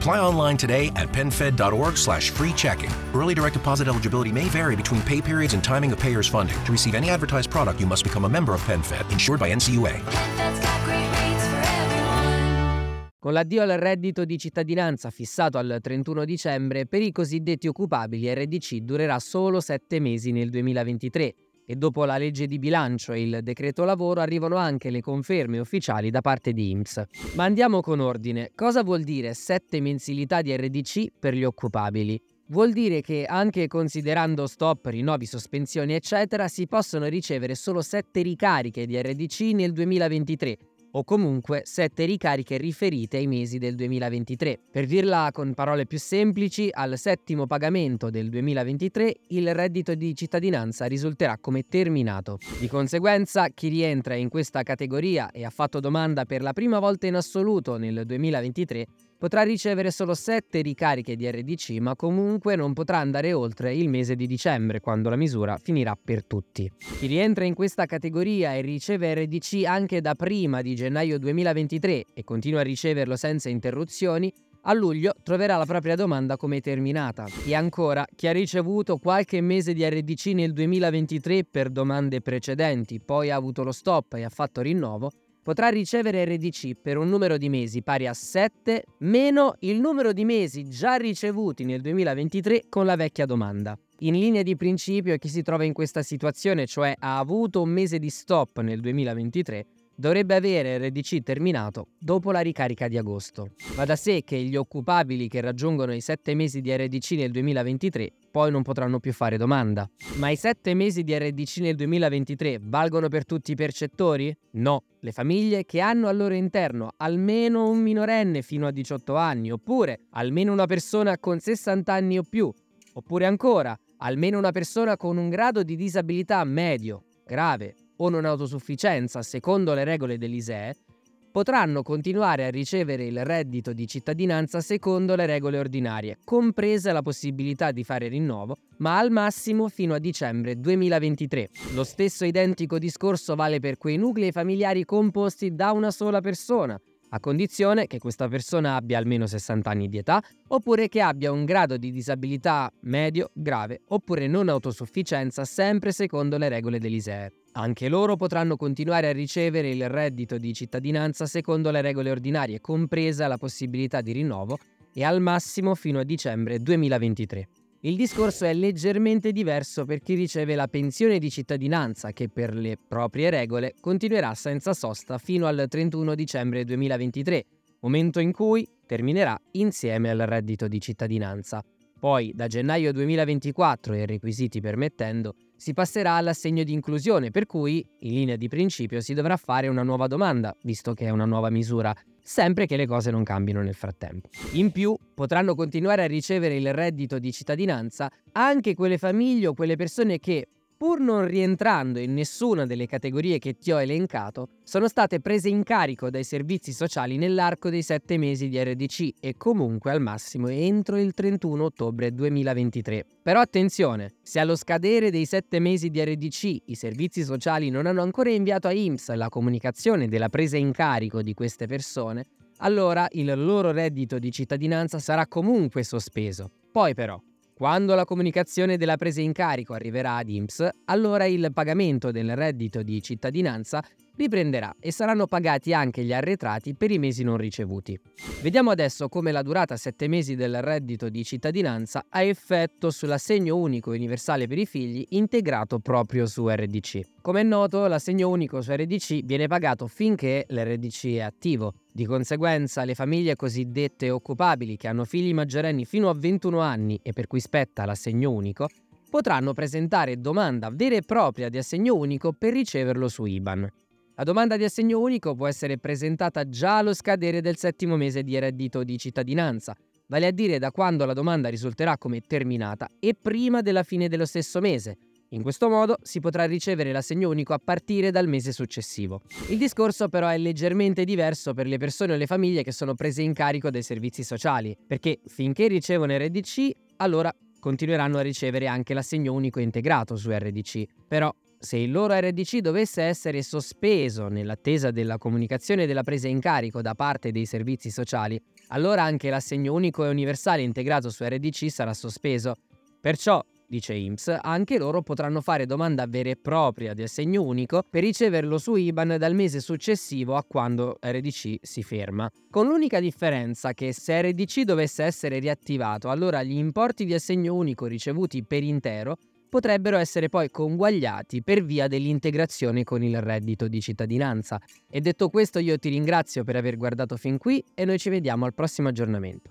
Apply online today at penfed.org slash free checking. Early direct deposit eligibility may vary between pay periods and timing of payer's funding. To receive any advertised product, you must become a member of PenFed, insured by NCUA. Con l'addio al reddito di cittadinanza fissato al 31 dicembre, per i cosiddetti occupabili RDC durerà solo sette mesi nel 2023 e dopo la legge di bilancio e il decreto lavoro arrivano anche le conferme ufficiali da parte di IMSS. Ma andiamo con ordine. Cosa vuol dire sette mensilità di RDC per gli occupabili? Vuol dire che anche considerando stop, rinnovi, sospensioni eccetera si possono ricevere solo sette ricariche di RDC nel 2023 o comunque 7 ricariche riferite ai mesi del 2023. Per dirla con parole più semplici, al settimo pagamento del 2023 il reddito di cittadinanza risulterà come terminato. Di conseguenza, chi rientra in questa categoria e ha fatto domanda per la prima volta in assoluto nel 2023 potrà ricevere solo 7 ricariche di RDC, ma comunque non potrà andare oltre il mese di dicembre, quando la misura finirà per tutti. Chi rientra in questa categoria e riceve RDC anche da prima di gennaio 2023 e continua a riceverlo senza interruzioni, a luglio troverà la propria domanda come terminata. E ancora, chi ha ricevuto qualche mese di RDC nel 2023 per domande precedenti, poi ha avuto lo stop e ha fatto rinnovo, potrà ricevere RDC per un numero di mesi pari a 7 meno il numero di mesi già ricevuti nel 2023 con la vecchia domanda. In linea di principio chi si trova in questa situazione, cioè ha avuto un mese di stop nel 2023, dovrebbe avere RDC terminato dopo la ricarica di agosto. Va da sé che gli occupabili che raggiungono i 7 mesi di RDC nel 2023 poi non potranno più fare domanda. Ma i 7 mesi di RDC nel 2023 valgono per tutti i percettori? No, le famiglie che hanno al loro interno almeno un minorenne fino a 18 anni, oppure almeno una persona con 60 anni o più, oppure ancora almeno una persona con un grado di disabilità medio, grave o non autosufficienza secondo le regole dell'ISEE, potranno continuare a ricevere il reddito di cittadinanza secondo le regole ordinarie, compresa la possibilità di fare rinnovo, ma al massimo fino a dicembre 2023. Lo stesso identico discorso vale per quei nuclei familiari composti da una sola persona, a condizione che questa persona abbia almeno 60 anni di età, oppure che abbia un grado di disabilità medio, grave, oppure non autosufficienza, sempre secondo le regole dell'ISEE. Anche loro potranno continuare a ricevere il reddito di cittadinanza secondo le regole ordinarie, compresa la possibilità di rinnovo, e al massimo fino a dicembre 2023. Il discorso è leggermente diverso per chi riceve la pensione di cittadinanza che per le proprie regole continuerà senza sosta fino al 31 dicembre 2023, momento in cui terminerà insieme al reddito di cittadinanza. Poi, da gennaio 2024 e requisiti permettendo, si passerà all'assegno di inclusione, per cui, in linea di principio, si dovrà fare una nuova domanda, visto che è una nuova misura, sempre che le cose non cambino nel frattempo. In più, potranno continuare a ricevere il reddito di cittadinanza anche quelle famiglie o quelle persone che, pur non rientrando in nessuna delle categorie che ti ho elencato, sono state prese in carico dai servizi sociali nell'arco dei sette mesi di RDC e comunque al massimo entro il 31 ottobre 2023. Però attenzione, se allo scadere dei sette mesi di RDC i servizi sociali non hanno ancora inviato a IMSS la comunicazione della presa in carico di queste persone, allora il loro reddito di cittadinanza sarà comunque sospeso. Poi però, quando la comunicazione della presa in carico arriverà ad IMSS, allora il pagamento del reddito di cittadinanza riprenderà e saranno pagati anche gli arretrati per i mesi non ricevuti. Vediamo adesso come la durata 7 mesi del reddito di cittadinanza ha effetto sull'assegno unico universale per i figli integrato proprio su RDC. Come è noto, l'assegno unico su RDC viene pagato finché l'RDC è attivo. Di conseguenza, le famiglie cosiddette occupabili che hanno figli maggiorenni fino a 21 anni e per cui spetta l'assegno unico potranno presentare domanda vera e propria di assegno unico per riceverlo su IBAN. La domanda di assegno unico può essere presentata già allo scadere del settimo mese di reddito di cittadinanza, vale a dire da quando la domanda risulterà come terminata e prima della fine dello stesso mese. In questo modo si potrà ricevere l'assegno unico a partire dal mese successivo. Il discorso però è leggermente diverso per le persone o le famiglie che sono prese in carico dai servizi sociali, perché finché ricevono RDC, allora continueranno a ricevere anche l'assegno unico integrato su RDC. Però se il loro RDC dovesse essere sospeso nell'attesa della comunicazione della presa in carico da parte dei servizi sociali, allora anche l'assegno unico e universale integrato su RDC sarà sospeso. Perciò, dice IMSS, anche loro potranno fare domanda vera e propria di assegno unico per riceverlo su IBAN dal mese successivo a quando RDC si ferma. Con l'unica differenza che se RDC dovesse essere riattivato, allora gli importi di assegno unico ricevuti per intero potrebbero essere poi conguagliati per via dell'integrazione con il reddito di cittadinanza. E detto questo io ti ringrazio per aver guardato fin qui e noi ci vediamo al prossimo aggiornamento.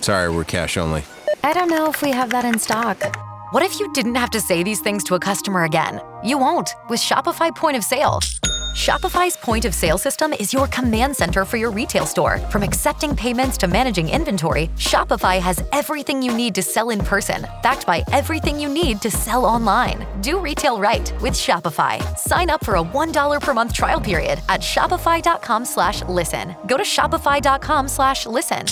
Sorry, we're cash only. I don't know if we have that in stock. What if you didn't have to say these things to a customer again? You won't with Shopify Point of Sale. Shopify's point of sale system is your command center for your retail store. From accepting payments to managing inventory, Shopify has everything you need to sell in person, backed by everything you need to sell online. Do retail right with Shopify. Sign up for a $1 per month trial period at shopify.com slash listen. Go to shopify.com slash listen.